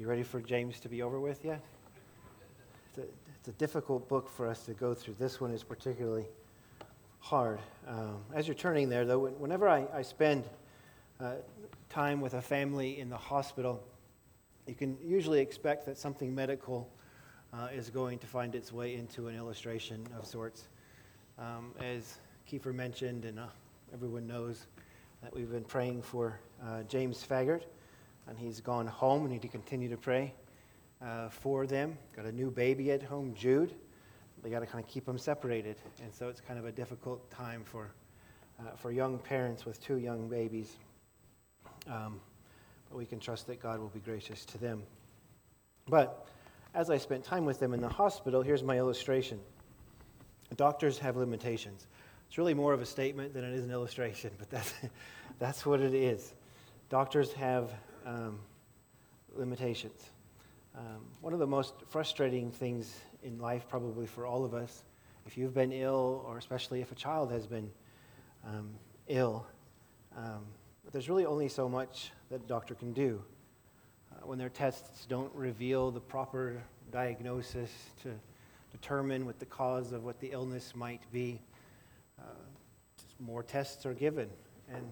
You ready for James to be over with yet? It's a, it's a difficult book for us to go through. This one is particularly hard. Um, as you're turning there, though, whenever I, I spend uh, time with a family in the hospital, you can usually expect that something medical uh, is going to find its way into an illustration of sorts. Um, as Kiefer mentioned, and uh, everyone knows that we've been praying for uh, James Faggart, and he's gone home and need to continue to pray uh, for them. Got a new baby at home, Jude. They got to kind of keep them separated, and so it's kind of a difficult time for uh, for young parents with two young babies. Um, but we can trust that God will be gracious to them. But as I spent time with them in the hospital, here's my illustration. Doctors have limitations. It's really more of a statement than it is an illustration, but that's, that's what it is. Doctors have um, limitations. Um, one of the most frustrating things in life, probably for all of us, if you've been ill, or especially if a child has been um, ill, um, there's really only so much that a doctor can do. Uh, when their tests don't reveal the proper diagnosis to determine what the cause of what the illness might be, uh, more tests are given. And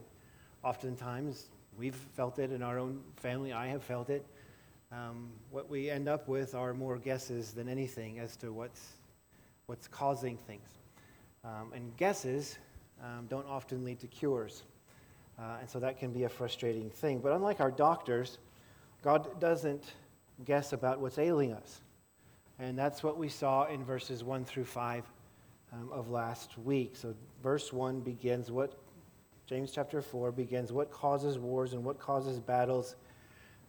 oftentimes, we've felt it in our own family. I have felt it. Um, what we end up with are more guesses than anything as to what's, what's causing things. Um, and guesses um, don't often lead to cures. Uh, and so that can be a frustrating thing. But unlike our doctors, God doesn't guess about what's ailing us. And that's what we saw in verses 1 through 5 um, of last week. So, verse 1 begins what, James chapter 4 begins what causes wars and what causes battles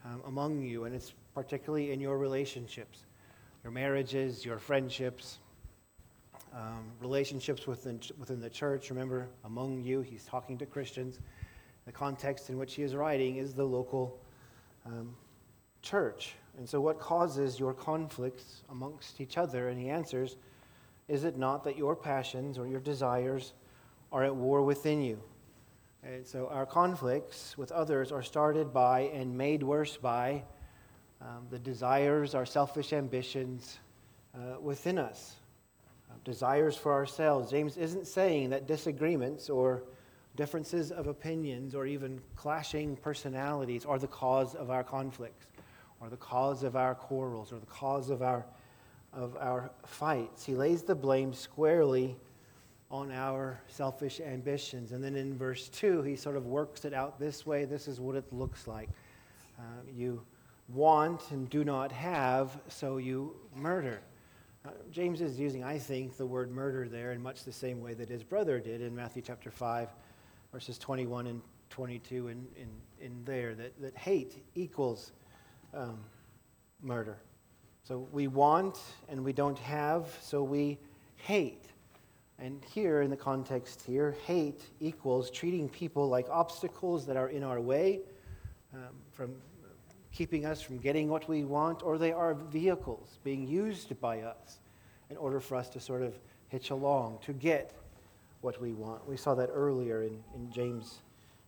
um, among you. And it's particularly in your relationships, your marriages, your friendships, um, relationships within, within the church. Remember, among you, he's talking to Christians. The context in which he is writing is the local um, church. And so, what causes your conflicts amongst each other? And he answers, Is it not that your passions or your desires are at war within you? And so, our conflicts with others are started by and made worse by um, the desires, our selfish ambitions uh, within us, uh, desires for ourselves. James isn't saying that disagreements or differences of opinions or even clashing personalities are the cause of our conflicts or the cause of our quarrels or the cause of our, of our fights. He lays the blame squarely on our selfish ambitions. And then in verse 2, he sort of works it out this way this is what it looks like. Uh, you want and do not have, so you murder. Uh, James is using, I think, the word murder there in much the same way that his brother did in Matthew chapter 5, verses 21 and 22 in, in, in there, that, that hate equals um, murder. So we want and we don't have, so we hate. And here, in the context here, hate equals treating people like obstacles that are in our way um, from keeping us from getting what we want, or they are vehicles being used by us in order for us to sort of hitch along to get what we want. We saw that earlier in, in James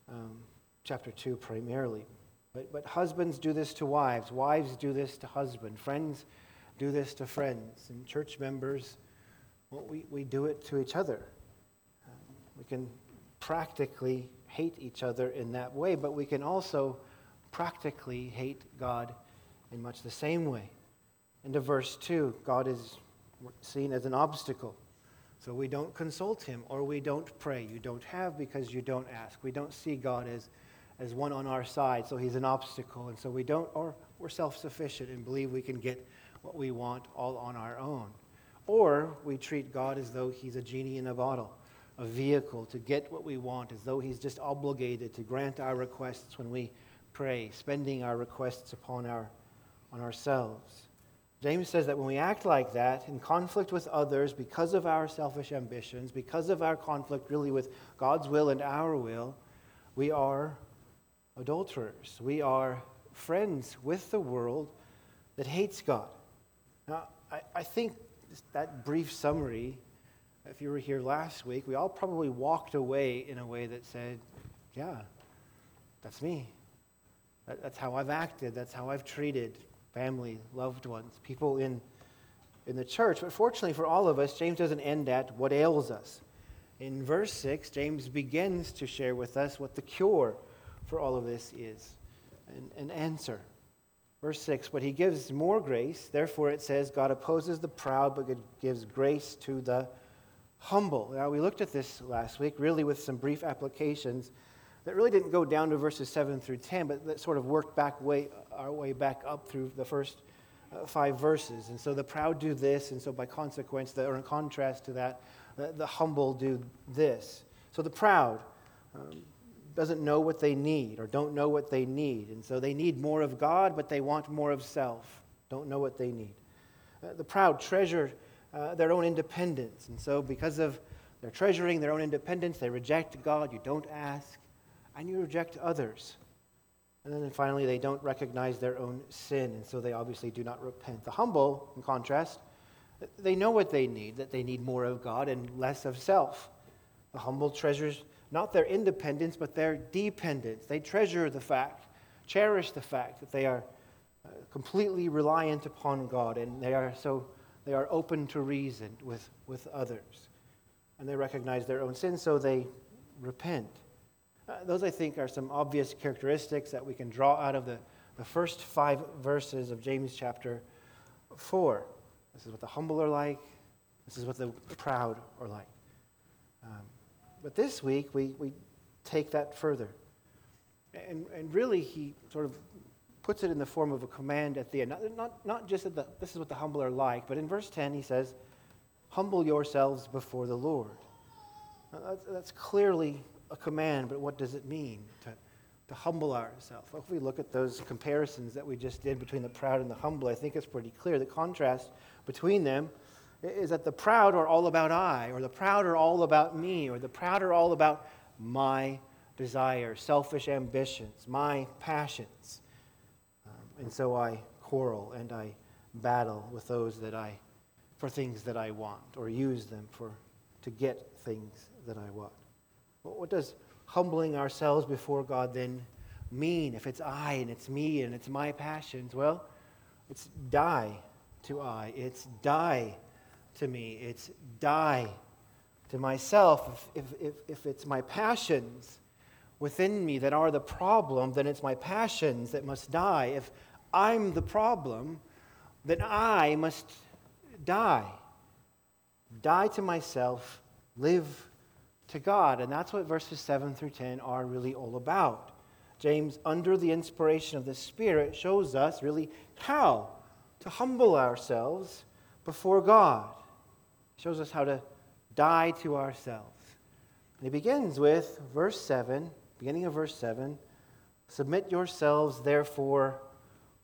um, chapter 2 primarily. But, but husbands do this to wives, wives do this to husbands, friends do this to friends, and church members, well, we, we do it to each other. Um, we can practically hate each other in that way, but we can also practically hate God in much the same way. Into verse 2, God is seen as an obstacle. So we don't consult him or we don't pray. You don't have because you don't ask. We don't see God as as one on our side, so he's an obstacle. And so we don't, or we're self sufficient and believe we can get what we want all on our own. Or we treat God as though he's a genie in a bottle, a vehicle to get what we want, as though he's just obligated to grant our requests when we pray, spending our requests upon our, on ourselves. James says that when we act like that in conflict with others because of our selfish ambitions, because of our conflict really with God's will and our will, we are adulterers. We are friends with the world that hates God. Now, I, I think that brief summary, if you were here last week, we all probably walked away in a way that said, yeah, that's me. That, that's how I've acted. That's how I've treated family, loved ones, people in, in the church. But fortunately for all of us, James doesn't end at what ails us. In verse 6, James begins to share with us what the cure for all of this is an, an answer. Verse 6 But he gives more grace. Therefore, it says, God opposes the proud, but gives grace to the humble. Now, we looked at this last week, really with some brief applications that really didn't go down to verses 7 through 10, but that sort of worked back way, our way back up through the first uh, five verses. And so the proud do this, and so by consequence, or in contrast to that, the, the humble do this. So the proud um, doesn't know what they need or don't know what they need. And so they need more of God, but they want more of self. Don't know what they need. Uh, the proud treasure uh, their own independence. And so, because of their treasuring their own independence, they reject God. You don't ask, and you reject others. And then finally, they don't recognize their own sin, and so they obviously do not repent. The humble, in contrast, they know what they need, that they need more of God and less of self. The humble treasures not their independence, but their dependence. They treasure the fact, cherish the fact that they are uh, completely reliant upon God, and they are so they are open to reason with, with others. And they recognize their own sin, so they repent. Uh, those, I think, are some obvious characteristics that we can draw out of the, the first five verses of James chapter 4. This is what the humble are like. This is what the proud are like. Um, but this week, we, we take that further. And, and really, he sort of puts it in the form of a command at the end. Not, not, not just that the, this is what the humble are like, but in verse 10, he says, Humble yourselves before the Lord. That's, that's, clearly a command, but what does it mean to, to humble ourselves? Well, if we look at those comparisons that we just did between the proud and the humble, I think it's pretty clear. The contrast between them is that the proud are all about I, or the proud are all about me, or the proud are all about my desires, selfish ambitions, my passions. Um, and so I quarrel and I battle with those that I, for things that I want, or use them for, to get things that I want. What does humbling ourselves before God then mean? If it's I and it's me and it's my passions, well, it's die to I. It's die to me. It's die to myself. If, if, if, it's my passions within me that are the problem, then it's my passions that must die. If I'm the problem, then I must die. Die to myself, live to God. And that's what verses 7 through 10 are really all about. James, under the inspiration of the Spirit, shows us really how to humble ourselves before God shows us how to die to ourselves. And he begins with verse 7, beginning of verse 7 Submit yourselves, therefore,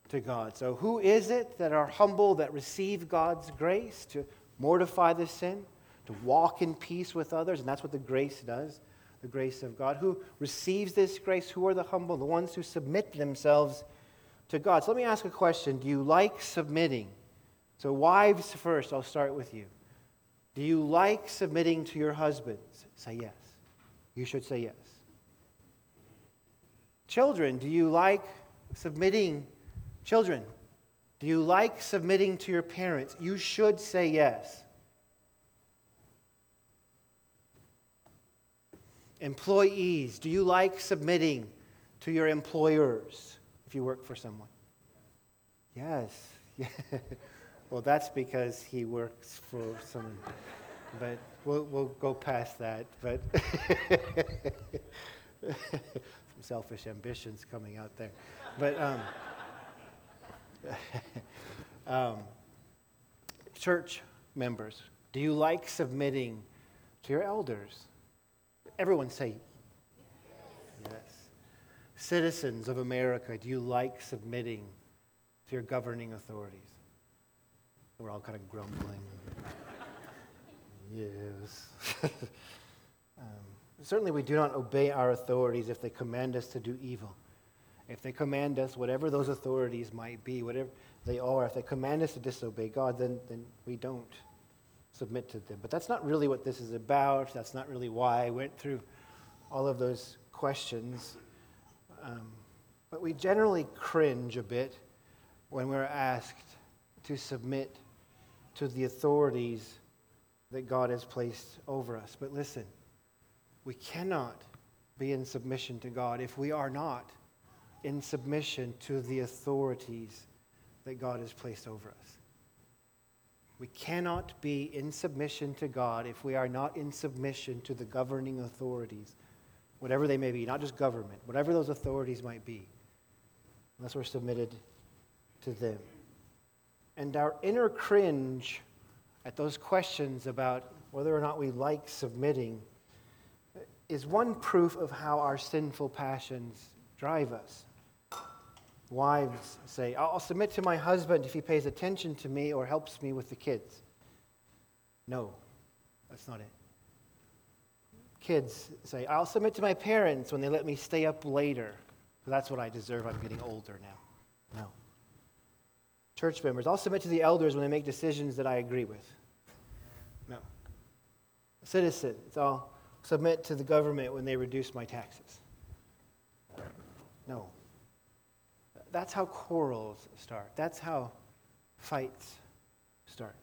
to God. So, who is it that are humble, that receive God's grace to mortify the sin, to walk in peace with others? And that's what the grace does the grace of God. Who receives this grace? Who are the humble? The ones who submit themselves to God. So, let me ask a question Do you like submitting? So, wives first, I'll start with you. Do you like submitting to your husbands? Say yes. You should say yes. Children, do you like submitting? Children, do you like submitting to your parents? You should say yes. Employees, do you like submitting to your employers if you work for someone? Yes. Well, that's because he works for some, but we'll, we'll go past that. But some selfish ambitions coming out there. But um, um, church members, do you like submitting to your elders? Everyone say yes. Citizens of America, do you like submitting to your governing authorities? We're all kind of grumbling. yes. um, certainly, we do not obey our authorities if they command us to do evil. If they command us, whatever those authorities might be, whatever they are, if they command us to disobey God, then, then we don't submit to them. But that's not really what this is about. That's not really why I went through all of those questions. Um, but we generally cringe a bit when we're asked to submit to the authorities that God has placed over us. But listen, we cannot be in submission to God if we are not in submission to the authorities that God has placed over us. We cannot be in submission to God if we are not in submission to the governing authorities, whatever they may be, not just government, whatever those authorities might be, unless we're submitted to them. And our inner cringe at those questions about whether or not we like submitting is one proof of how our sinful passions drive us. Wives say, I'll submit to my husband if he pays attention to me or helps me with the kids. No, that's not it. Kids say, I'll submit to my parents when they let me stay up later. That's what I deserve. I'm getting older now. Church members, I'll submit to the elders when they make decisions that I agree with. No. Citizens, I'll submit to the government when they reduce my taxes. No. That's how quarrels start. That's how fights start.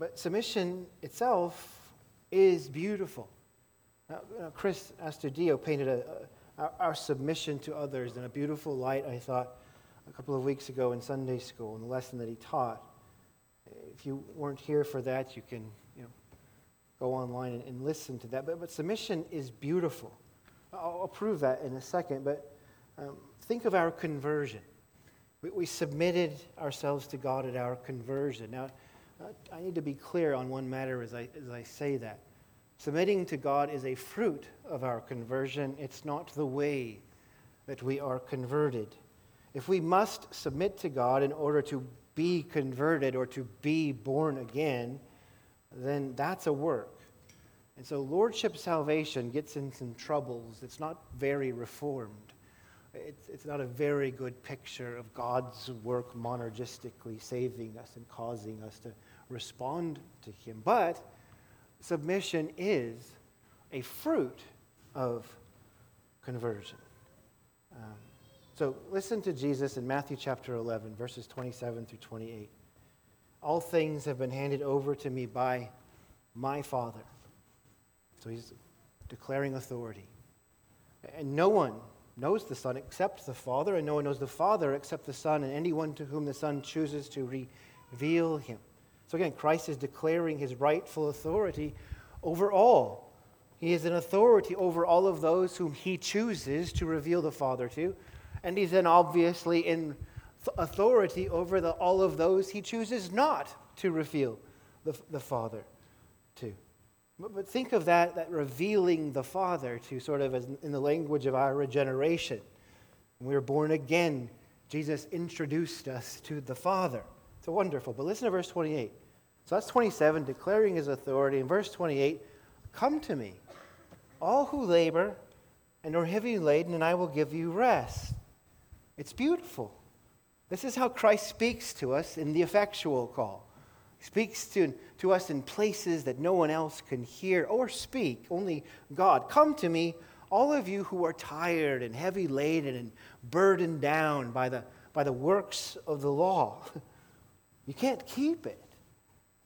But submission itself is beautiful. Now, Chris Astudillo painted a, a, our submission to others in a beautiful light, I thought, a couple of weeks ago in Sunday school, in the lesson that he taught. If you weren't here for that, you can you know, go online and, and listen to that. But, but submission is beautiful. I'll, I'll prove that in a second. But um, think of our conversion. We, we, submitted ourselves to God at our conversion. Now, I need to be clear on one matter as I, as I say that. Submitting to God is a fruit of our conversion, it's not the way that we are converted. If we must submit to God in order to be converted or to be born again, then that's a work. And so, Lordship salvation gets in some troubles. It's not very reformed it's, it's not a very good picture of God's work monergistically saving us and causing us to respond to Him. But submission is a fruit of conversion. Um, so listen to Jesus in Matthew chapter 11, verses 27 through 28. All things have been handed over to me by my Father. So he's declaring authority. And no one knows the Son except the Father, and no one knows the Father except the Son, and anyone to whom the Son chooses to reveal him. So again, Christ is declaring his rightful authority over all. He is an authority over all of those whom he chooses to reveal the Father to. And he's then obviously in authority over the, all of those he chooses not to reveal the, the Father to. But think of that, that revealing the Father to sort of as in the language of our regeneration. When we were born again, Jesus introduced us to the Father. It's wonderful. But listen to verse 28. So that's 27, declaring his authority. In verse 28, come to me, all who labor and are heavy laden, and I will give you rest. It's beautiful. This is how Christ speaks to us in the effectual call. He speaks to, to us in places that no one else can hear or speak, only God. Come to me, all of you who are tired and heavy laden and burdened down by the, by the works of the law. You can't keep it.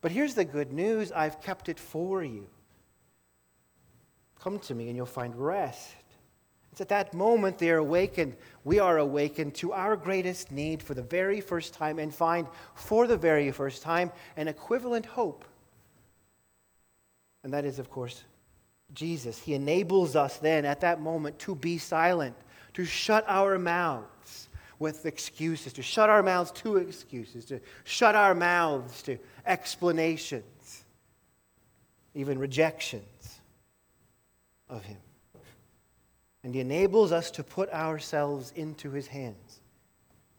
But here's the good news I've kept it for you. Come to me and you'll find rest. It's at that moment they are awakened. We are awakened to our greatest need for the very first time and find for the very first time an equivalent hope. And that is, of course, Jesus. He enables us then at that moment to be silent, to shut our mouths with excuses, to shut our mouths to excuses, to shut our mouths to explanations, even rejections of Him and He enables us to put ourselves into His hands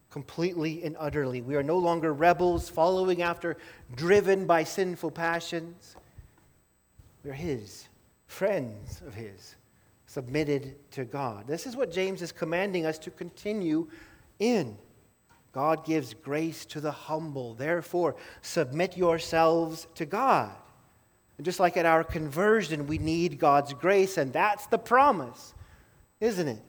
completely and utterly. We are no longer rebels following after, driven by sinful passions. We're His, friends of His, submitted to God. This is what James is commanding us to continue in. God gives grace to the humble. Therefore, submit yourselves to God. And just like at our conversion, we need God's grace, and that's the promise isn't it?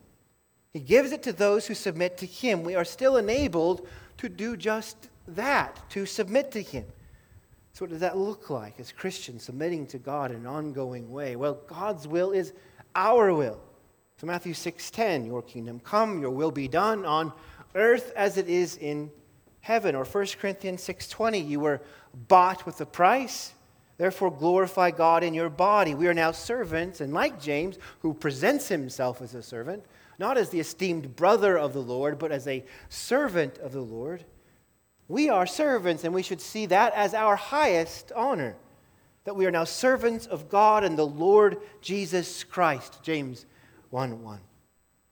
He gives it to those who submit to Him. We are still enabled to do just that, to submit to Him. So, what does that look like as Christians submitting to God in an ongoing way? Well, God's will is our will. So Matthew 6:10, your kingdom come, your will be done on earth as it is in heaven. Or 1 Corinthians 6:20, you were bought with a price. Therefore glorify God in your body. We are now servants, and like James, who presents himself as a servant, not as the esteemed brother of the Lord, but as a servant of the Lord. We are servants, and we should see that as our highest honor. That we are now servants of God and the Lord Jesus Christ. James 1 1.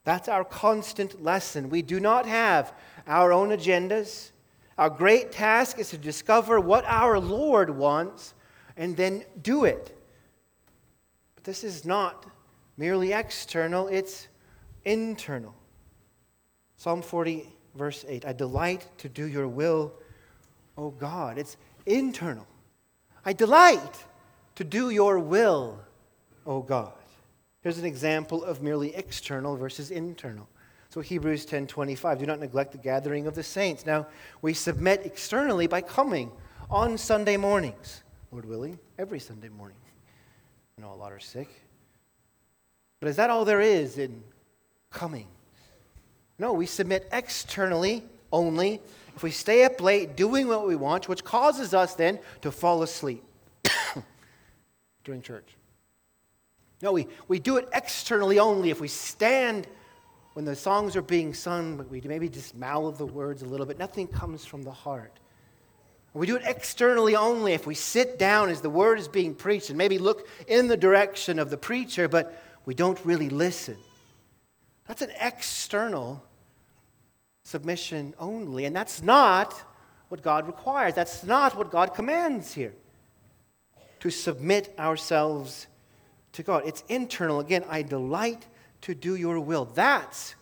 That's our constant lesson. We do not have our own agendas. Our great task is to discover what our Lord wants and then do it. But this is not merely external, it's internal. Psalm 40, verse 8 I delight to do your will, O God. It's internal. I delight to do your will, O God. Here's an example of merely external versus internal. So Hebrews 10:25, do not neglect the gathering of the saints. Now, we submit externally by coming on Sunday mornings, Lord willing, every Sunday morning. I know a lot are sick. But is that all there is in coming? No, we submit externally only if we stay up late doing what we want, which causes us then to fall asleep during church. No, we, we do it externally only if we stand when the songs are being sung, but we maybe just mouth the words a little bit. Nothing comes from the heart. We do it externally only if we sit down as the word is being preached and maybe look in the direction of the preacher, but we don't really listen. That's an external submission only. And that's not what God requires. That's not what God commands here. To submit ourselves to God. It's internal. Again, I delight to do your will. That's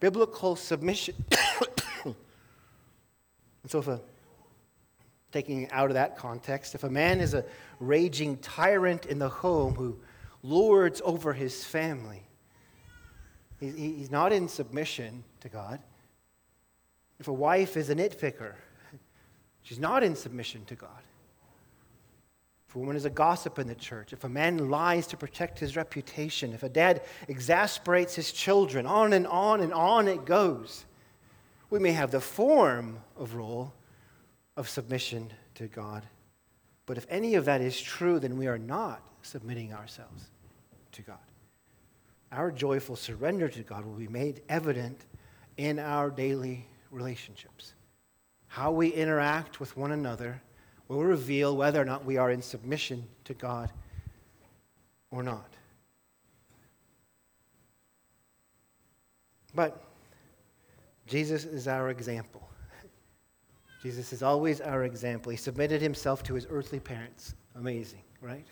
biblical submission. and so, if a, taking it out of that context, if a man is a raging tyrant in the home who lords over his family, he's not in submission to God. If a wife is a nitpicker, she's not in submission to God. If a woman is a gossip in the church, if a man lies to protect his reputation, if a dad exasperates his children, on and on and on it goes. We may have the form of role of submission to God. But if any of that is true, then we are not submitting ourselves to God. Our joyful surrender to God will be made evident in our daily relationships. How we interact with one another will reveal whether or not we are in submission to God or not. But Jesus is our example. Jesus is always our example. He submitted himself to his earthly parents. Amazing, right?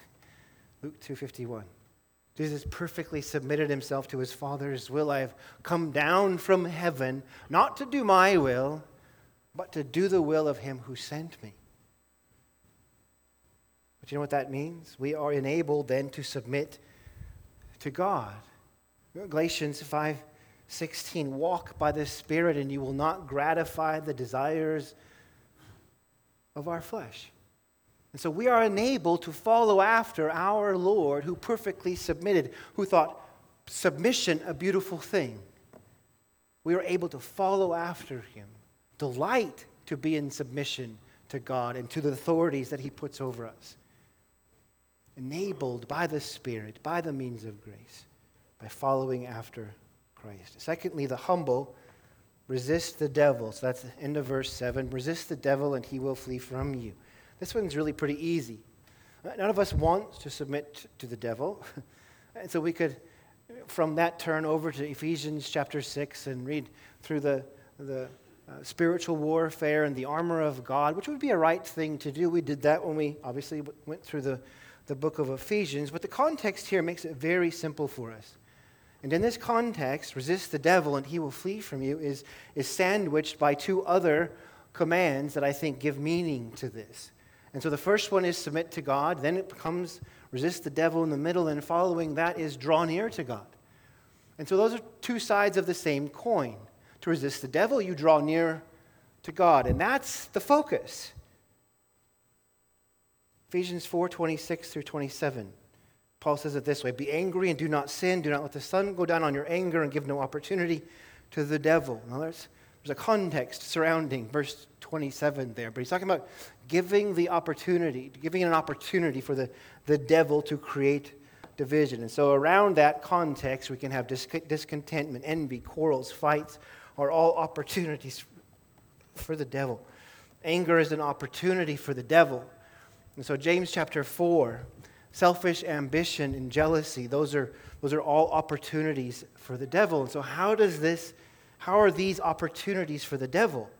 Luke 2:51. Jesus perfectly submitted himself to his Father's will. I have come down from heaven not to do my will, but to do the will of him who sent me. But you know what that means? We are enabled then to submit to God. Galatians 5 16, walk by the Spirit, and you will not gratify the desires of our flesh. And so we are enabled to follow after our Lord who perfectly submitted, who thought submission a beautiful thing. We are able to follow after him, delight to be in submission to God and to the authorities that he puts over us enabled by the Spirit, by the means of grace, by following after Christ. Secondly, the humble resist the devil. So that's the end of verse 7. Resist the devil and he will flee from you. This one's really pretty easy. None of us want to submit to the devil. and so we could, from that, turn over to Ephesians chapter 6 and read through the, the uh, spiritual warfare and the armor of God, which would be a right thing to do. We did that when we obviously went through the the book of Ephesians, but the context here makes it very simple for us. And in this context, resist the devil and he will flee from you is, is sandwiched by two other commands that I think give meaning to this. And so the first one is submit to God, then it becomes resist the devil in the middle, and following that is draw near to God. And so those are two sides of the same coin. To resist the devil, you draw near to God. And that's the focus. Ephesians 4 26 through 27. Paul says it this way Be angry and do not sin. Do not let the sun go down on your anger and give no opportunity to the devil. Now, there's, there's a context surrounding verse 27 there, but he's talking about giving the opportunity, giving an opportunity for the, the devil to create division. And so, around that context, we can have discontentment, envy, quarrels, fights, are all opportunities for the devil. Anger is an opportunity for the devil. And so, James chapter 4, selfish ambition and jealousy, those are, those are all opportunities for the devil. And so, how does this, how are these opportunities for the devil?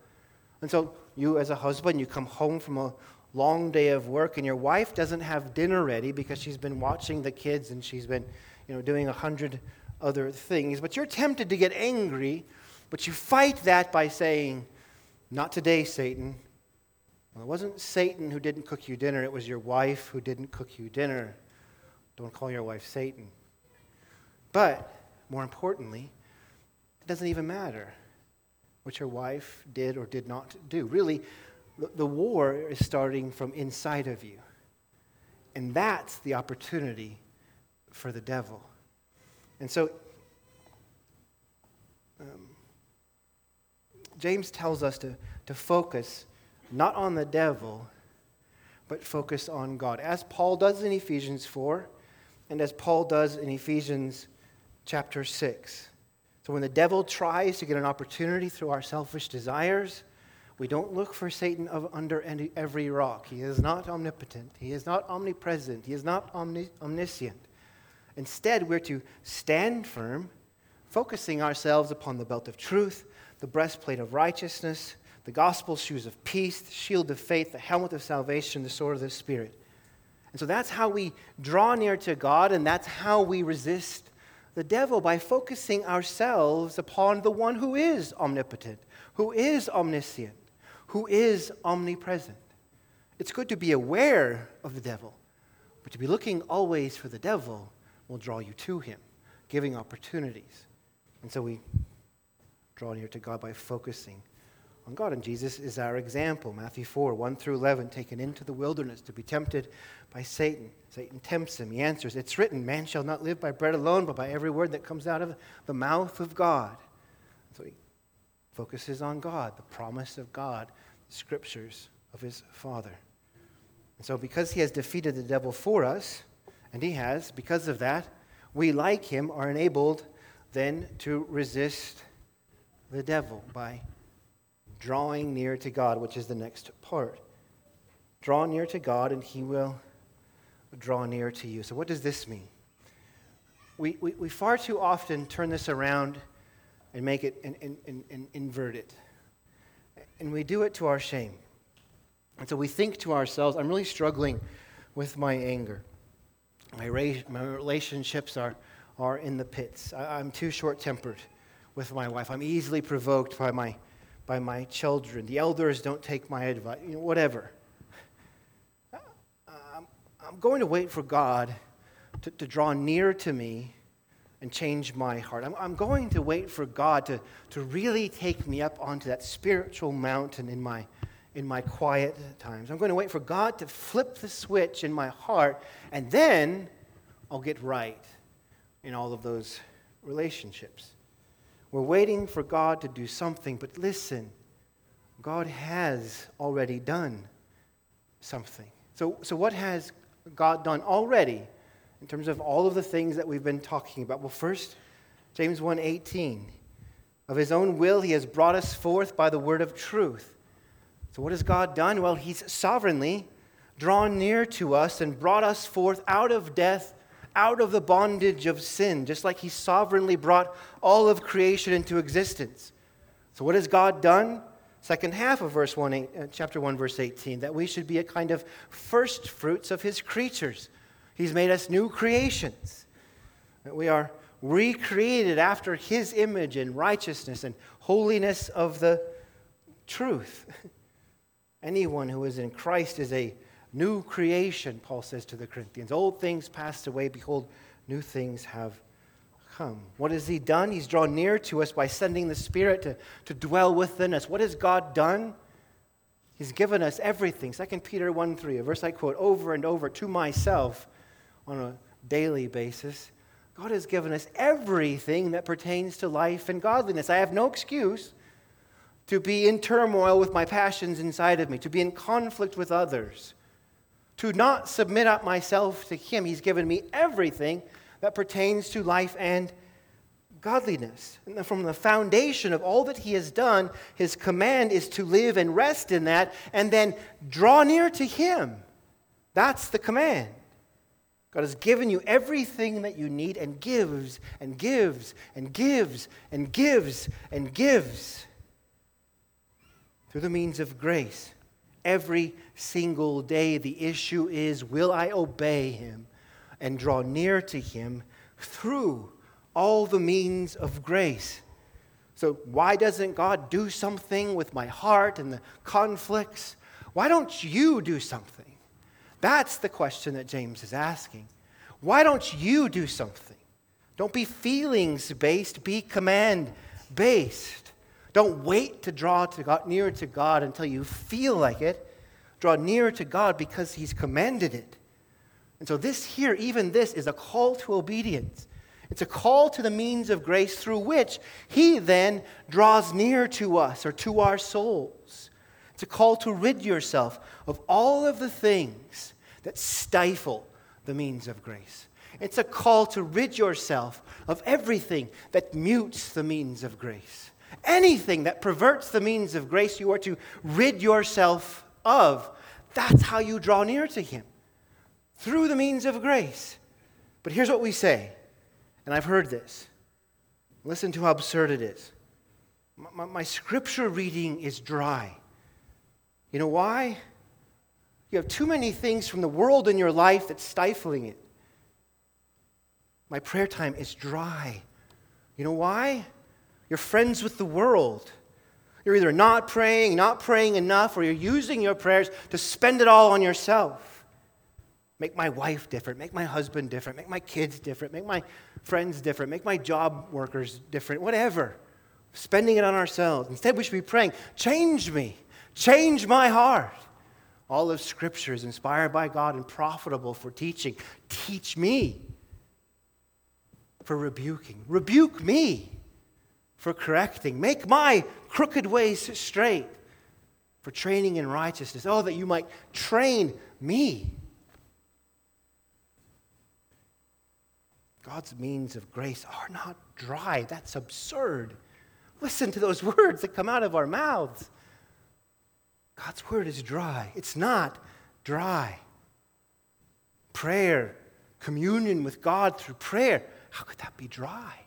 And so, you as a husband, you come home from a long day of work, and your wife doesn't have dinner ready because she's been watching the kids and she's been, you know, doing a hundred other things. But you're tempted to get angry, but you fight that by saying, Not today, Satan. Well, it wasn't Satan who didn't cook you dinner, it was your wife who didn't cook you dinner. Don't call your wife Satan. But more importantly, it doesn't even matter what your wife did or did not do. Really, the war is starting from inside of you. And that's the opportunity for the devil. And so, um, James tells us to, to focus not on the devil, but focus on God, as Paul does in Ephesians 4, and as Paul does in Ephesians chapter 6. So when the devil tries to get an opportunity through our selfish desires, we don't look for Satan under every rock. He is not omnipotent. He is not omnipresent. He is not omni, omniscient. Instead, we're to stand firm, focusing ourselves upon the belt of truth, the breastplate of righteousness, the gospel shoes of peace, the shield of faith, the helmet of salvation, the sword of the Spirit. And so that's how we draw near to God, and that's how we resist the devil by focusing ourselves upon the one who is omnipotent, who is omniscient, who is omnipresent. It's good to be aware of the devil, but to be looking always for the devil will draw you to him, giving opportunities. And so we draw near to God by focusing on God. And Jesus is our example. Matthew 4, 1 through 11, taken into the wilderness to be tempted by Satan. Satan tempts him. He answers, It's written, man shall not live by bread alone, but by every word that comes out of the mouth of God. So he focuses on God, the promise of God, the scriptures of his Father. And so, because he has defeated the devil for us, and he has, because of that, we, like him, are enabled then to resist the devil by drawing near to God, which is the next part. Draw near to God, and he will draw near to you. So, what does this mean? We, we, we far too often turn this around and make it and, and, and invert it. And we do it to our shame. And so we think to ourselves, I'm really struggling with my anger. My, ra- my relationships are, are in the pits. I, I'm too short tempered with my wife. I'm easily provoked by my, by my children. The elders don't take my advice, you know, whatever. Uh, I'm, I'm going to wait for God to, to draw near to me and change my heart. I'm, I'm going to wait for God to, to really take me up onto that spiritual mountain in my, in my quiet times. I'm going to wait for God to flip the switch in my heart, and then I'll get right in all of those relationships. We're waiting for God to do something, but listen, God has already done something. So, so what has God done already? in terms of all of the things that we've been talking about. Well, first, James 1:18. Of his own will he has brought us forth by the word of truth. So what has God done? Well, he's sovereignly drawn near to us and brought us forth out of death, out of the bondage of sin, just like he sovereignly brought all of creation into existence. So what has God done? Second half of verse 1, uh, chapter 1, verse 18, that we should be a kind of first fruits of his creatures. He's made us new creations. We are recreated after His image in righteousness and holiness of the truth. Anyone who is in Christ is a new creation, Paul says to the Corinthians. Old things passed away. Behold, new things have come. What has He done? He's drawn near to us by sending the Spirit to, to dwell within us. What has God done? He's given us everything. 2 Peter 1 3, a verse I quote over and over to myself on a daily basis. God has given us everything that pertains to life and godliness. I have no excuse to be in turmoil with my passions inside of me, to be in conflict with others, to not submit up myself to Him. He's given me everything that pertains to life and godliness. And from the foundation of all that He has done, His command is to live and rest in that and then draw near to Him. That's the command. God has given you everything that you need and gives and gives and gives and gives and gives through the means of grace. Every single day, the issue is will I obey Him and draw near to Him through all the means of grace? So, why doesn't God do something with my heart and the conflicts? Why don't you do something? That's the question that James is asking. Why don't you do something? Don't be feelings based, be command based. Don't wait to draw to God, near to God until you feel like it. Draw nearer to God because He's commanded it. And so, this here, even this, is a call to obedience. It's a call to the means of grace through which He then draws near to us or to our souls. It's a call to rid yourself of all of the things that stifle the means of grace. It's a call to rid yourself of everything that mutes the means of grace. Anything that perverts the means of grace, you are to rid yourself of. That's how you draw near to Him, through the means of grace. But here's what we say, and I've heard this. Listen to how absurd it is. My, my, scripture reading is dry. You know why? You have too many things from the world in your life that's stifling it. My prayer time is dry. You know why? You're friends with the world. You're either not praying, not praying enough, or you're using your prayers to spend it all on yourself. Make my wife different, make my husband different, make my kids different, make my friends different, make my job workers different, whatever. Spending it on ourselves. Instead, we should be praying, change me, change my heart. All of Scripture is inspired by God and profitable for teaching. Teach me for rebuking. Rebuke me for correcting. Make my crooked ways straight for training in righteousness. Oh, that you might train me. God's means of grace are not dry. That's absurd. Listen to those words that come out of our mouths. God's word is dry. It's not dry. Prayer, communion with God through prayer, how could that be dry?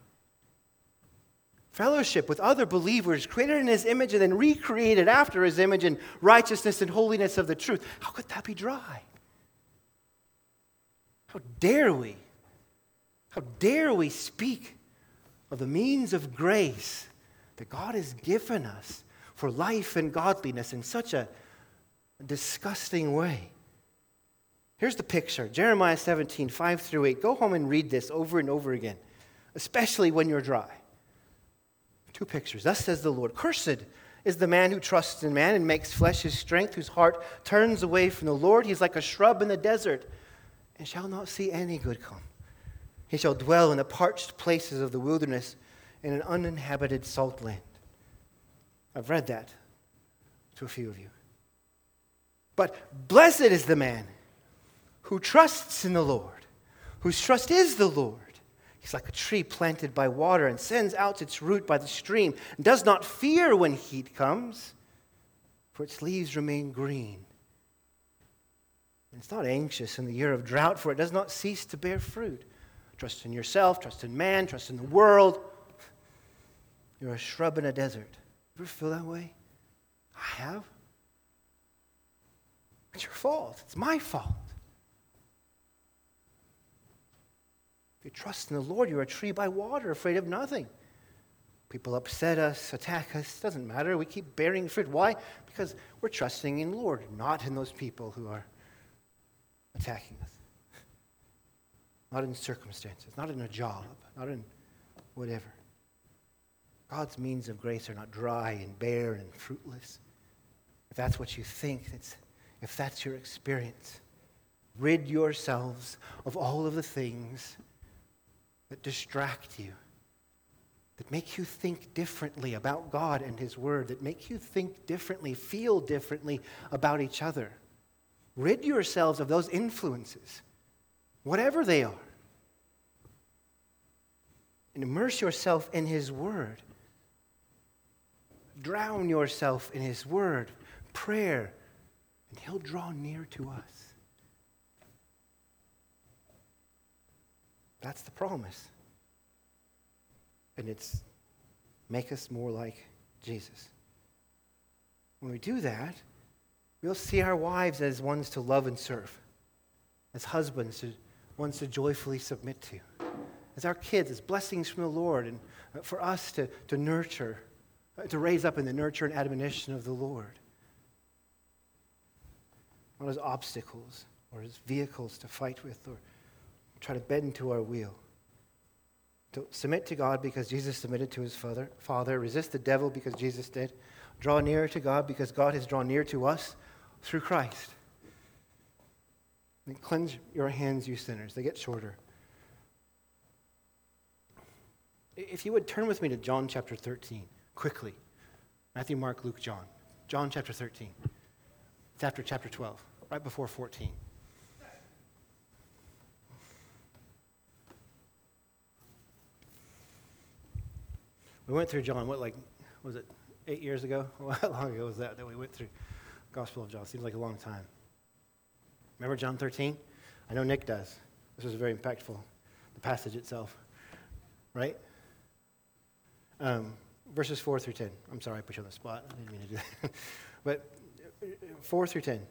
Fellowship with other believers created in his image and then recreated after his image in righteousness and holiness of the truth. How could that be dry? How dare we? How dare we speak of the means of grace that God has given us for life and godliness in such a disgusting way? Here's the picture Jeremiah 17, 5 through 8. Go home and read this over and over again, especially when you're dry. Two pictures. Thus says the Lord Cursed is the man who trusts in man and makes flesh his strength, whose heart turns away from the Lord. He's like a shrub in the desert and shall not see any good come. He shall dwell in the parched places of the wilderness in an uninhabited salt land. I've read that to a few of you. But blessed is the man who trusts in the Lord, whose trust is the Lord. He's like a tree planted by water and sends out its root by the stream, and does not fear when heat comes, for its leaves remain green. And it's not anxious in the year of drought, for it does not cease to bear fruit. Trust in yourself, trust in man, trust in the world. You're a shrub in a desert. Ever feel that way? I have. It's your fault. It's my fault. If you trust in the Lord, you're a tree by water, afraid of nothing. People upset us, attack us, doesn't matter. We keep bearing fruit. Why? Because we're trusting in the Lord, not in those people who are attacking us. Not in circumstances, not in a job, not in whatever. God's means of grace are not dry and bare and fruitless. If that's what you think, if that's your experience, rid yourselves of all of the things that distract you, that make you think differently about God and His Word, that make you think differently, feel differently about each other. Rid yourselves of those influences, whatever they are, and immerse yourself in His Word. Drown yourself in His Word, prayer, and He'll draw near to us. That's the promise. And it's make us more like Jesus. When we do that, we'll see our wives as ones to love and serve, as husbands, to, ones to joyfully submit to, as our kids, as blessings from the Lord, and uh, for us to, to nurture, uh, to raise up in the nurture and admonition of the Lord. Not as obstacles or as vehicles to fight with or try to bend to our will. To submit to God because Jesus submitted to his father, father. Resist the devil because Jesus did. Draw near to God because God has drawn near to us through Christ. And cleanse your hands, you sinners. They get shorter. If you would turn with me to John chapter 13, quickly. Matthew, Mark, Luke, John. John chapter 13. It's after chapter 12, right before 14. We went through John, what, like, was it eight years ago? How long ago was that that we went through Gospel of John? Seems like a long time. Remember John 13? I know Nick does. This was very impactful, the passage itself, right? Um, verses 4 through 10. I'm sorry I put you on the spot. I didn't mean to do that. but uh, 4 through 10.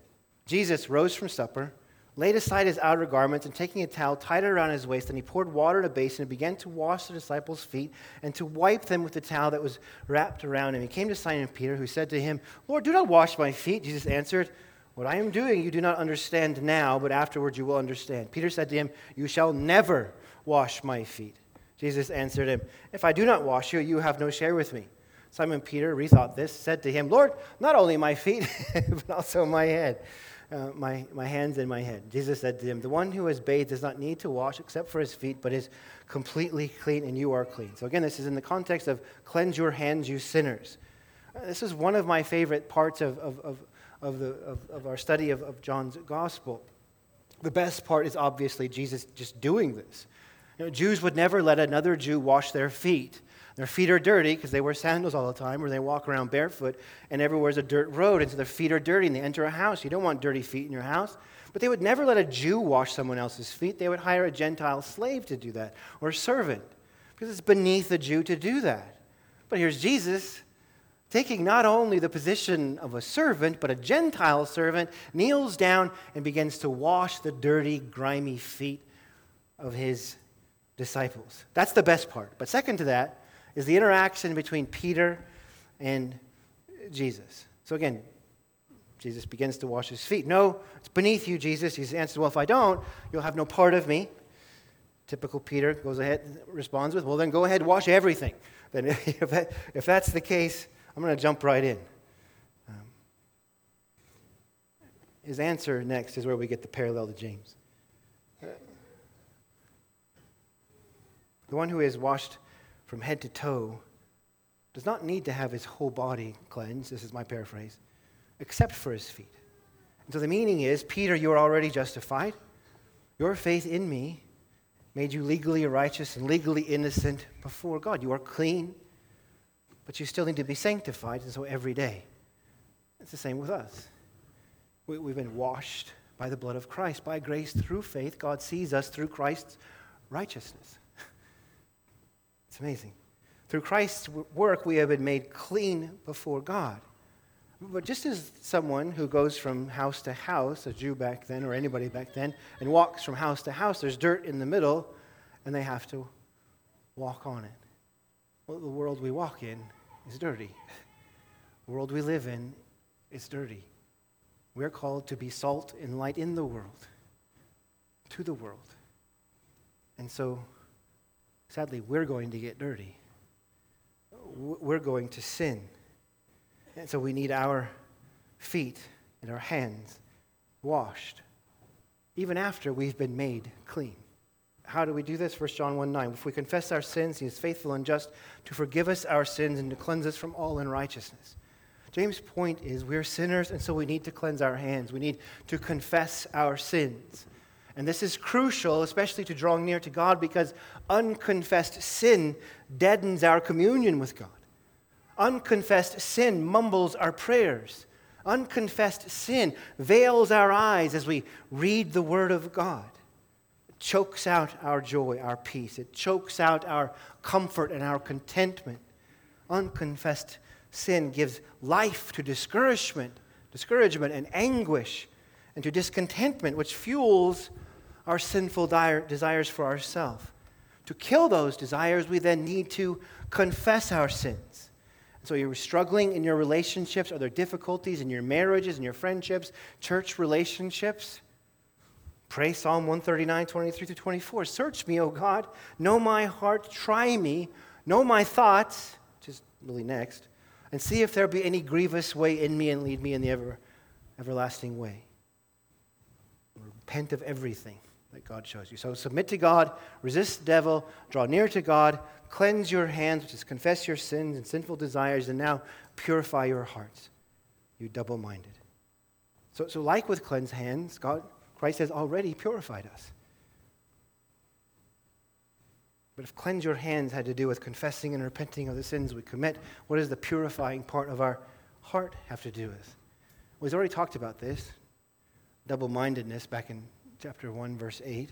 Jesus rose from supper laid aside his outer garments, and taking a towel, tied it around his waist, and he poured water in a basin and began to wash the disciples' feet and to wipe them with the towel that was wrapped around him. He came to Simon Peter, who said to him, Lord, do not wash my feet. Jesus answered, What I am doing you do not understand now, but afterwards you will understand. Peter said to him, You shall never wash my feet. Jesus answered him, If I do not wash you, you have no share with me. Simon Peter rethought this, said to him, Lord, not only my feet, but also my head uh, my, my hands and my head. Jesus said to him, The one who is bathed does not need to wash except for his feet, but is completely clean, and you are clean. So, again, this is in the context of cleanse your hands, you sinners. Uh, this is one of my favorite parts of, of, of, of, the, of, of our study of, of John's gospel. The best part is obviously Jesus just doing this. You know, Jews would never let another Jew wash their feet. Their feet are dirty because they wear sandals all the time or they walk around barefoot and everywhere's a dirt road and so their feet are dirty and they enter a house. You don't want dirty feet in your house. But they would never let a Jew wash someone else's feet. They would hire a Gentile slave to do that or a servant because it's beneath a Jew to do that. But here's Jesus taking not only the position of a servant, but a Gentile servant, kneels down and begins to wash the dirty, grimy feet of his disciples. That's the best part. But second to that, is the interaction between Peter and Jesus. So again, Jesus begins to wash his feet. No, it's beneath you, Jesus. He answers, Well, if I don't, you'll have no part of me. Typical Peter goes ahead, and responds with, Well, then go ahead, wash everything. Then, if, that, if that's the case, I'm going to jump right in. Um, his answer next is where we get the parallel to James. The one who has washed from head to toe does not need to have his whole body cleansed, this is my paraphrase, except for his feet. And so the meaning is Peter, you are already justified. Your faith in me made you legally righteous and legally innocent before God. You are clean, but you still need to be sanctified, and so every day. It's the same with us. We, have been washed by the blood of Christ. By grace through faith, God sees us through Christ's righteousness. It's amazing. Through Christ's work, we have been made clean before God. But just as someone who goes from house to house, a Jew back then or anybody back then, and walks from house to house, there's dirt in the middle, and they have to walk on it. Well, the world we walk in is dirty. The world we live in is dirty. We're called to be salt and light in the world, to the world. And so sadly, we're going to get dirty. We're going to sin. And so we need our feet and our hands washed, even after we've been made clean. How do we do this? 1 John 1 9. If we confess our sins, he is faithful and just to forgive us our sins and to cleanse us from all unrighteousness. James' point is we're sinners, and so we need to cleanse our hands. We need to confess our sins. And this is crucial, especially to drawing near to God, because unconfessed sin deadens our communion with God. Unconfessed sin mumbles our prayers. Unconfessed sin veils our eyes as we read the Word of God. It chokes out our joy, our peace. It chokes out our comfort and our contentment. Unconfessed sin gives life to discouragement, discouragement and anguish, and to discontentment, which fuels our sinful desires for ourselves. To kill those desires, we then need to confess our sins. So you're struggling in your relationships. Are there difficulties in your marriages, in your friendships, church relationships? Pray Psalm 139, 23 to 24. Search me, O God. Know my heart. Try me. Know my thoughts, which is really next and see if there be any grievous way in me and lead me in the ever, everlasting way. Repent of everything that God shows you. So submit to God, resist the devil, draw near to God, cleanse your hands, which is confess your sins and sinful desires, and now purify your hearts, you double minded. So, so, like with cleansed hands, God, Christ has already purified us. But if cleanse your hands had to do with confessing and repenting of the sins we commit, what does the purifying part of our heart have to do with? We've already talked about this double mindedness back in chapter 1, verse 8.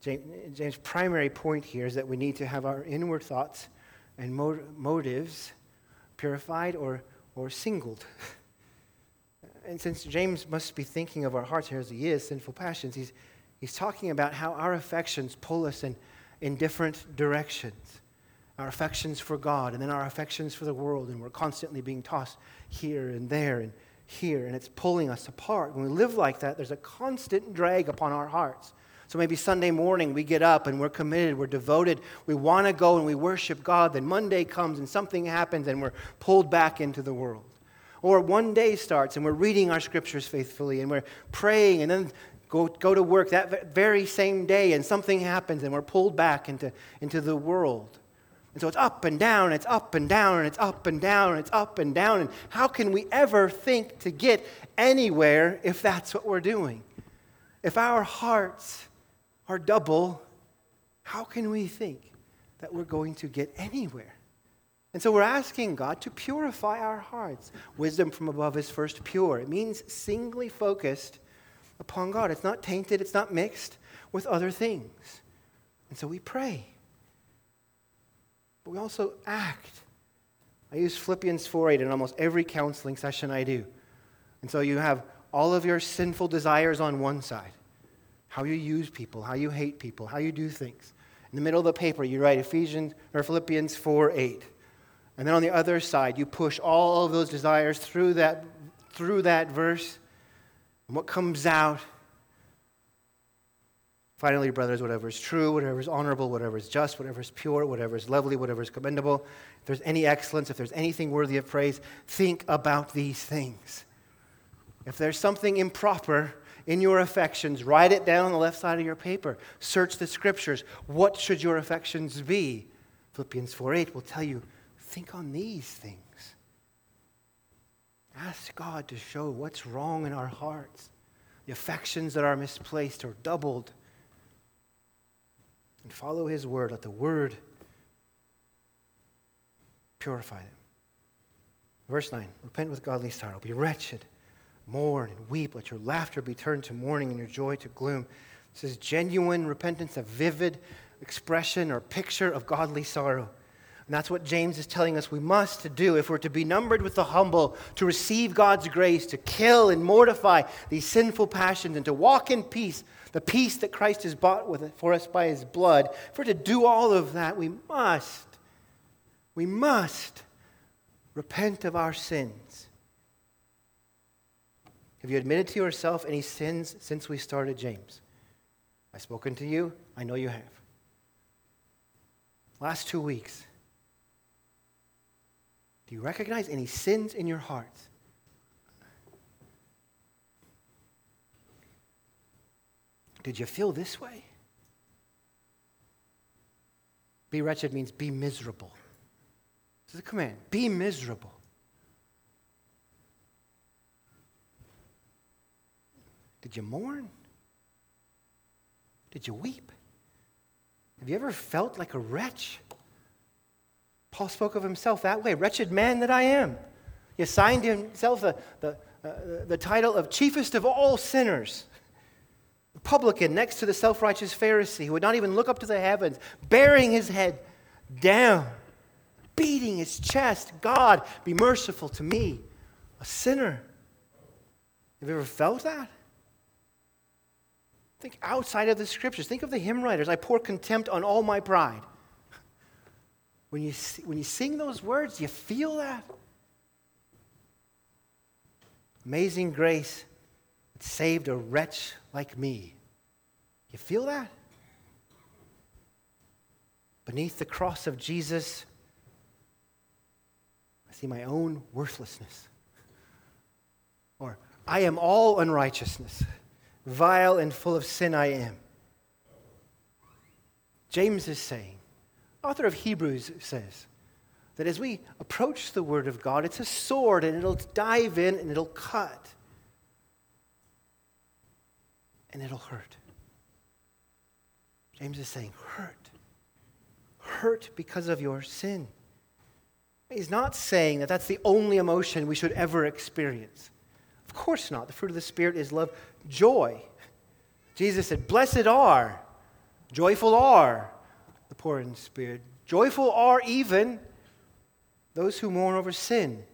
James', James' primary point here is that we need to have our inward thoughts and motives purified or, or singled. and since James must be thinking of our hearts here as he is, sinful passions, he's, he's talking about how our affections pull us in in different directions our affections for God and then our affections for the world, and we're constantly being tossed here and there and here, and it's pulling us apart. When we live like that, there's a constant drag upon our hearts. So maybe Sunday morning we get up and we're committed, we're devoted, we want to go and we worship God. Then Monday comes and something happens and we're pulled back into the world. Or one day starts and we're reading our scriptures faithfully and we're praying, and then go, go to work that very same day and something happens and we're pulled back into, into the world. And so it's up and down, it's up and down, and it's up and down, and it's up and down. And how can we ever think to get anywhere if that's what we're doing? If our hearts are double, how can we think that we're going to get anywhere? And so we're asking God to purify our hearts. Wisdom from above is first pure. It means singly focused upon God. It's not tainted, it's not mixed with other things. And so we pray. But we also act. I use Philippians 4:8 in almost every counseling session I do. And so you have all of your sinful desires on one side how you use people, how you hate people, how you do things. In the middle of the paper, you write Ephesians or Philippians 4:8. And then on the other side, you push all of those desires through that, through that verse and what comes out, finally, brothers, whatever is true, whatever is honorable, whatever is just, whatever is pure, whatever is lovely, whatever is commendable, if there's any excellence, if there's anything worthy of praise, think about these things. If there's something improper in your affections, write it down on the left side of your paper. Search the scriptures. What should your affections be? Philippians 4 8 will tell you think on these things. Ask God to show what's wrong in our hearts, the affections that are misplaced or doubled. And follow His word. Let the word purify them. Verse 9 Repent with godly sorrow. Be wretched, mourn and weep. Let your laughter be turned to mourning and your joy to gloom. This is genuine repentance, a vivid expression or picture of godly sorrow. And that's what James is telling us we must do if we're to be numbered with the humble, to receive God's grace, to kill and mortify these sinful passions, and to walk in peace, the peace that Christ has bought with for us by his blood. for to do all of that, we must, we must repent of our sins. Have you admitted to yourself any sins since we started James? I've spoken to you. I know you have. last two weeks, do you recognize any sins in your heart? Did you feel this way? Be wretched means be miserable. This is a command. Be miserable. Did you mourn? Did you weep? Have you ever felt like a wretch? Paul spoke of himself that way wretched man that I am. He assigned himself the, the, uh, the title of chiefest of all sinners. Publican next to the self righteous Pharisee who would not even look up to the heavens, bearing his head down, beating his chest. God, be merciful to me, a sinner. Have you ever felt that? Think outside of the scriptures. Think of the hymn writers. I pour contempt on all my pride. When you, when you sing those words, you feel that. Amazing grace saved a wretch like me. You feel that? Beneath the cross of Jesus, I see my own worthlessness. Or, I am all unrighteousness. Vile and full of sin I am. James is saying, author of Hebrews says, that as we approach the Word of God, it's a sword and it'll dive in and it'll cut and it'll hurt. James is saying, hurt. Hurt because of your sin. He's not saying that that's the only emotion we should ever experience. Of course not. The fruit of the Spirit is love, joy. Jesus said, Blessed are, joyful are the poor in spirit. Joyful are even those who mourn over sin.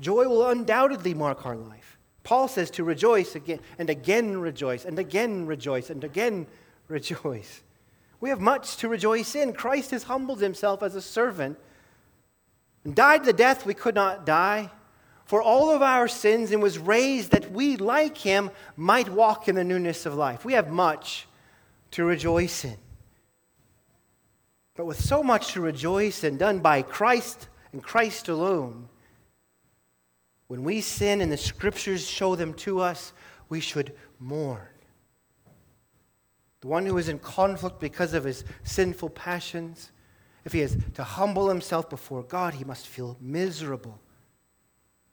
Joy will undoubtedly mark our life. Paul says to rejoice again and again rejoice and again rejoice and again rejoice. We have much to rejoice in. Christ has humbled himself as a servant and died the death we could not die for all of our sins and was raised that we, like him, might walk in the newness of life. We have much to rejoice in. But with so much to rejoice in done by Christ and Christ alone, when we sin and the scriptures show them to us, we should mourn. The one who is in conflict because of his sinful passions, if he is to humble himself before God, he must feel miserable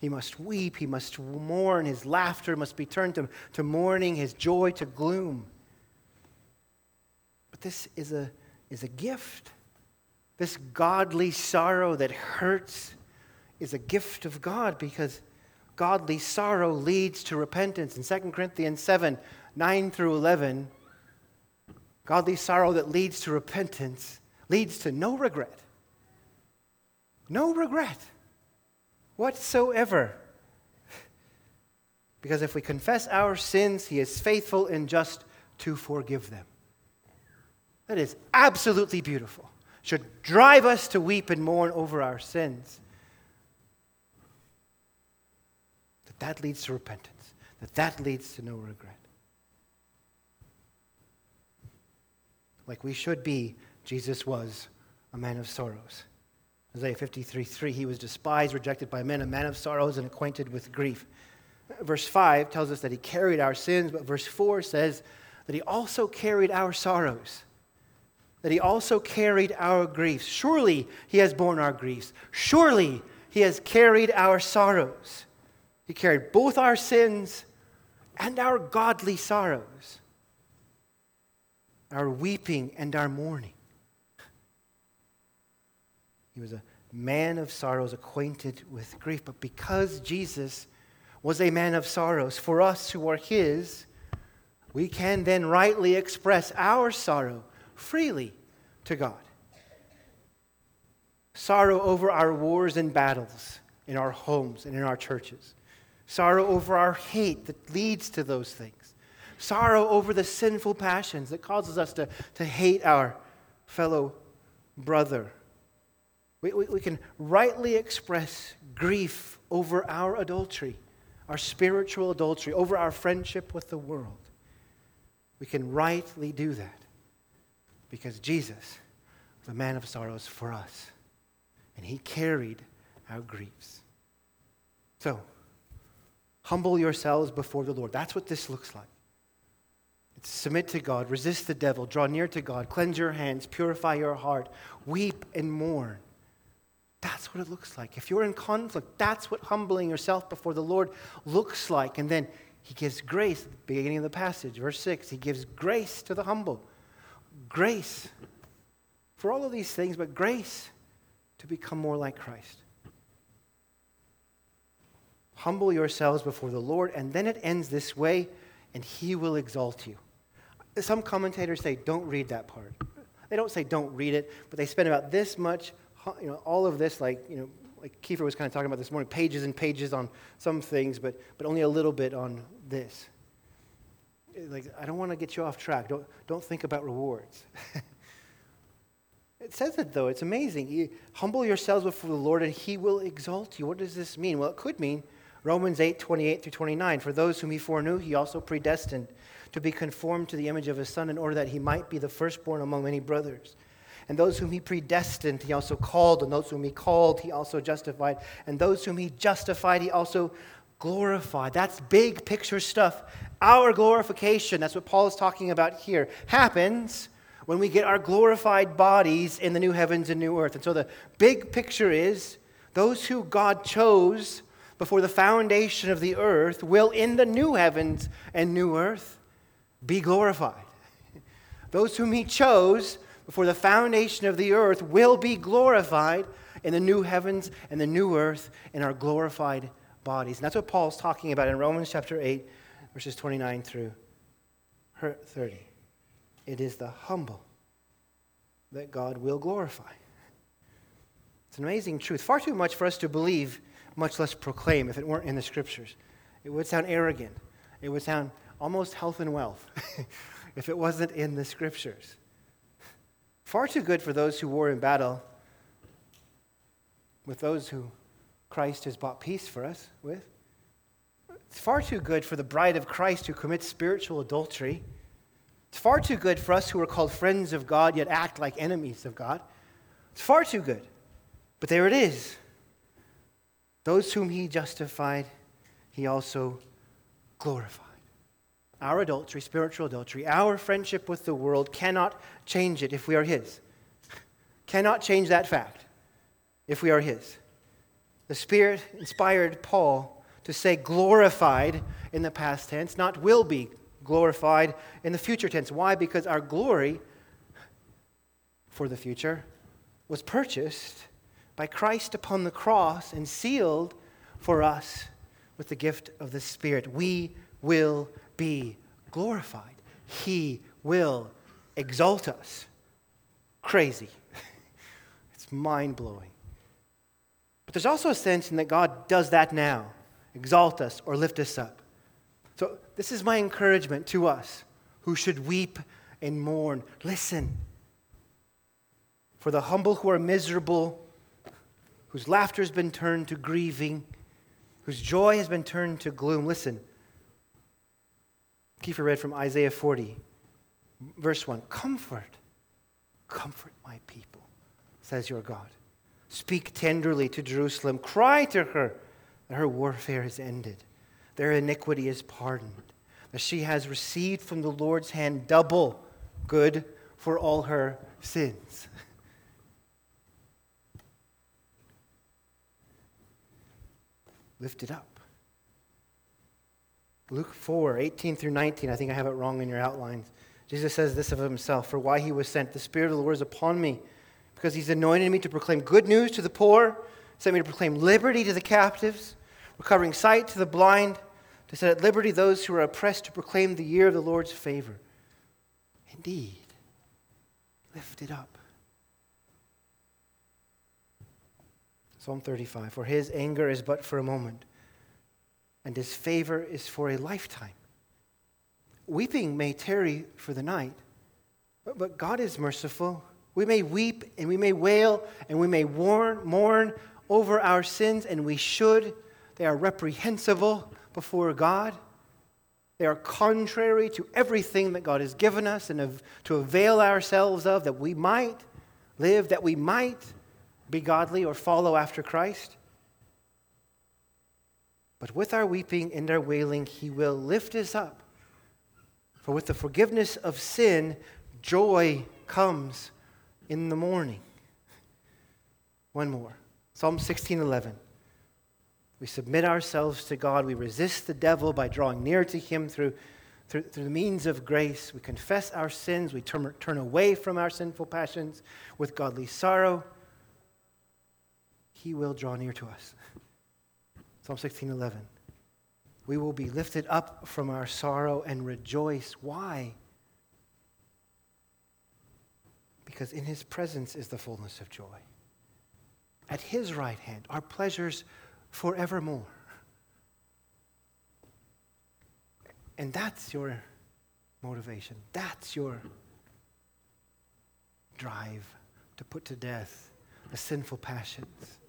he must weep. He must mourn. His laughter must be turned to, to mourning, his joy to gloom. But this is a, is a gift. This godly sorrow that hurts is a gift of God because godly sorrow leads to repentance. In 2 Corinthians 7 9 through 11, godly sorrow that leads to repentance leads to no regret. No regret whatsoever. Because if we confess our sins, He is faithful and just to forgive them. That is absolutely beautiful. Should drive us to weep and mourn over our sins. That leads to repentance. That that leads to no regret. Like we should be, Jesus was a man of sorrows. Isaiah 53 3, he was despised, rejected by men, a man of sorrows, and acquainted with grief. Verse 5 tells us that he carried our sins, but verse 4 says that he also carried our sorrows, that he also carried our griefs. Surely he has borne our griefs. Surely he has carried our sorrows. He carried both our sins and our godly sorrows, our weeping and our mourning. He was a man of sorrows, acquainted with grief. But because Jesus was a man of sorrows, for us who are his, we can then rightly express our sorrow freely to God. Sorrow over our wars and battles in our homes and in our churches. Sorrow over our hate that leads to those things. Sorrow over the sinful passions that causes us to, to hate our fellow brother we, we, we can rightly express grief over our adultery, our spiritual adultery, over our friendship with the world. We can rightly do that because Jesus a man of sorrows for us, and he carried our griefs. So, humble yourselves before the Lord. That's what this looks like. It's submit to God, resist the devil, draw near to God, cleanse your hands, purify your heart, weep and mourn. That's what it looks like. If you're in conflict, that's what humbling yourself before the Lord looks like. And then he gives grace at the beginning of the passage, verse 6. He gives grace to the humble. Grace for all of these things, but grace to become more like Christ. Humble yourselves before the Lord, and then it ends this way, and he will exalt you. Some commentators say, don't read that part. They don't say don't read it, but they spend about this much you know, all of this, like, you know, like Kiefer was kind of talking about this morning, pages and pages on some things, but, but only a little bit on this. Like, I don't want to get you off track. Don't, don't think about rewards. it says it, though. It's amazing. You humble yourselves before the Lord, and he will exalt you. What does this mean? Well, it could mean Romans 8, 28 through 29. For those whom he foreknew, he also predestined to be conformed to the image of his Son, in order that he might be the firstborn among many brothers. And those whom he predestined, he also called. And those whom he called, he also justified. And those whom he justified, he also glorified. That's big picture stuff. Our glorification, that's what Paul is talking about here, happens when we get our glorified bodies in the new heavens and new earth. And so the big picture is those who God chose before the foundation of the earth will, in the new heavens and new earth, be glorified. Those whom he chose before the foundation of the earth will be glorified in the new heavens and the new earth in our glorified bodies. And that's what Paul's talking about in Romans chapter 8, verses 29 through 30. It is the humble that God will glorify. It's an amazing truth. Far too much for us to believe, much less proclaim, if it weren't in the scriptures. It would sound arrogant. It would sound almost health and wealth if it wasn't in the scriptures. Far too good for those who war in battle with those who Christ has bought peace for us with. It's far too good for the bride of Christ who commits spiritual adultery. It's far too good for us who are called friends of God yet act like enemies of God. It's far too good. But there it is. Those whom he justified, he also glorified our adultery, spiritual adultery, our friendship with the world cannot change it if we are His. Cannot change that fact if we are His. The Spirit inspired Paul to say glorified in the past tense, not will be glorified in the future tense. Why? Because our glory for the future was purchased by Christ upon the cross and sealed for us with the gift of the Spirit. We will be glorified. He will exalt us. Crazy. it's mind blowing. But there's also a sense in that God does that now exalt us or lift us up. So, this is my encouragement to us who should weep and mourn. Listen. For the humble who are miserable, whose laughter has been turned to grieving, whose joy has been turned to gloom, listen. Kiefer read from Isaiah 40, verse 1 Comfort, comfort my people, says your God. Speak tenderly to Jerusalem. Cry to her that her warfare is ended, their iniquity is pardoned, that she has received from the Lord's hand double good for all her sins. Lift it up. Luke 4, 18 through 19. I think I have it wrong in your outlines. Jesus says this of himself For why he was sent, the Spirit of the Lord is upon me, because he's anointed me to proclaim good news to the poor, sent me to proclaim liberty to the captives, recovering sight to the blind, to set at liberty those who are oppressed, to proclaim the year of the Lord's favor. Indeed, lift it up. Psalm 35 For his anger is but for a moment and his favor is for a lifetime. Weeping may tarry for the night, but God is merciful. We may weep and we may wail and we may mourn, mourn over our sins, and we should. They are reprehensible before God. They are contrary to everything that God has given us and to avail ourselves of that we might live that we might be godly or follow after Christ. But with our weeping and our wailing, he will lift us up. For with the forgiveness of sin, joy comes in the morning. One more. Psalm 16:11. We submit ourselves to God. We resist the devil by drawing near to him through, through, through the means of grace. We confess our sins. We turn, turn away from our sinful passions with godly sorrow. He will draw near to us. Psalm 16:11. We will be lifted up from our sorrow and rejoice. Why? Because in his presence is the fullness of joy. At his right hand are pleasures forevermore. And that's your motivation. That's your drive to put to death the sinful passions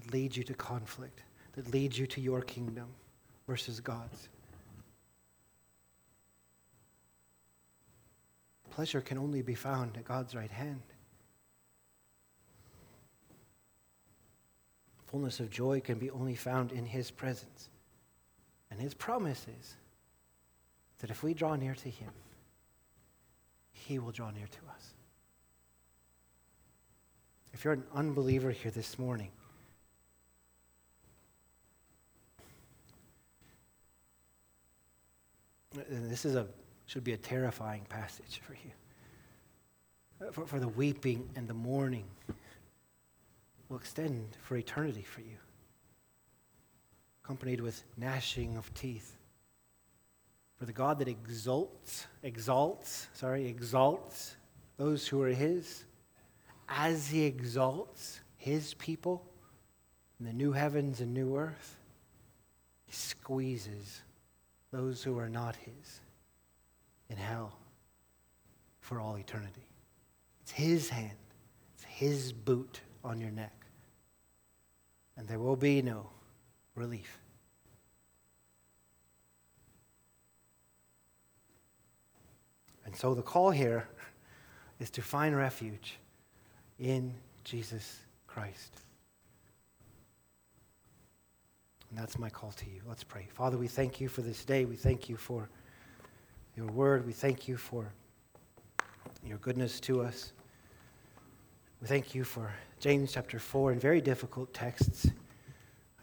that lead you to conflict, that leads you to your kingdom versus God's. Pleasure can only be found at God's right hand. Fullness of joy can be only found in His presence. And His promise is that if we draw near to Him, He will draw near to us. If you're an unbeliever here this morning, this is a should be a terrifying passage for you. Uh, for, for the weeping and the mourning will extend for eternity for you, accompanied with gnashing of teeth. For the God that exalts, exalts, sorry, exalts those who are his, as he exalts his people in the new heavens and new earth, he squeezes those who are not his in hell for all eternity. It's his hand, it's his boot on your neck. And there will be no relief. And so the call here is to find refuge in Jesus Christ. And that's my call to you. Let's pray. Father, we thank you for this day. We thank you for your word. We thank you for your goodness to us. We thank you for James chapter 4 and very difficult texts.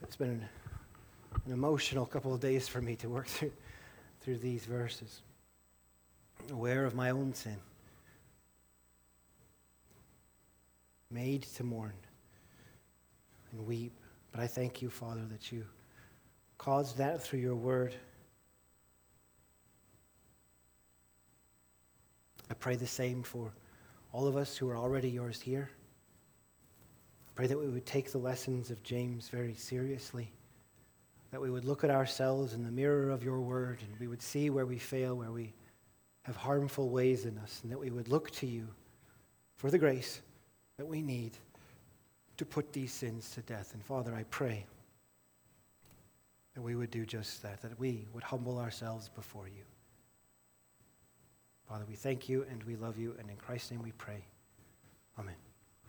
It's been an, emotional couple of days for me to work through, through these verses. Aware of my own sin, made to mourn and weep. But I thank you, Father, that you caused that through your word. I pray the same for all of us who are already yours here. I pray that we would take the lessons of James very seriously, that we would look at ourselves in the mirror of your word and we would see where we fail, where we have harmful ways in us, and that we would look to you for the grace that we need to put these sins to death. And Father, I pray that we would do just that, that we would humble ourselves before you. Father, we thank you and we love you, and in Christ's name we pray. Amen.